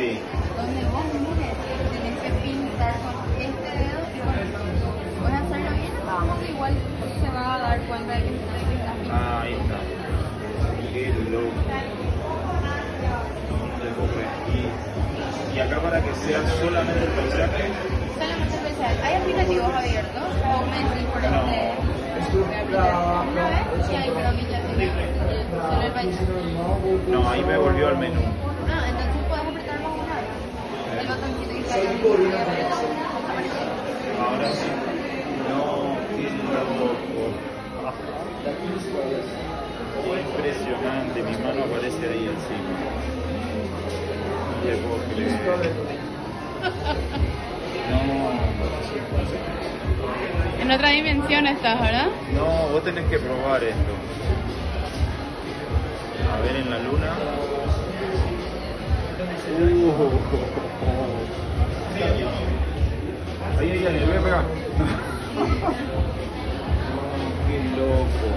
Sí. donde vos, mujer, tenés que pintar con este dedo y con el otro. Puedes hacerlo bien, vamos, igual se va a dar cuenta de que estás pintando. Ah, ahí está. Qué loco. Y, y acá para que sea solamente el paisaje. Solamente pensar, ¿hay aplicativos abiertos? O me entro por No. este. A aplicar una vez y ahí creo que ya tiene el- solo el paisaje. No, ahí me volvió al menú. Ah, entonces puedes apretar más una vez. El botoncito que está ahí. y apretas, aparece. Ahora sí. No, qué loco. Impresionante. Mi mano aparece ahí encima. No te puedo. No. En otra dimensión estás, ¿verdad? No, vos tenés que probar esto. A ver en la luna. Uh. Ahí, ahí, ahí, voy a pegar. Qué loco.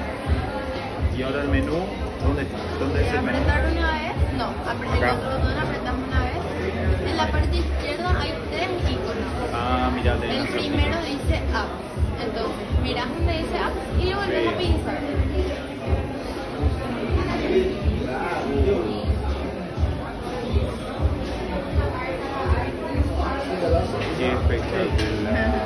Y ahora el menú, ¿dónde está? ¿Dónde es el menú? apretar una vez, no, apretar otro botón, apretamos una vez. En la parte izquierda hay tres iconos. Ah, mira, El primero dice Apps. Entonces, miras donde dice Apps y vuelves Sí. a pinzar. Qué espectacular.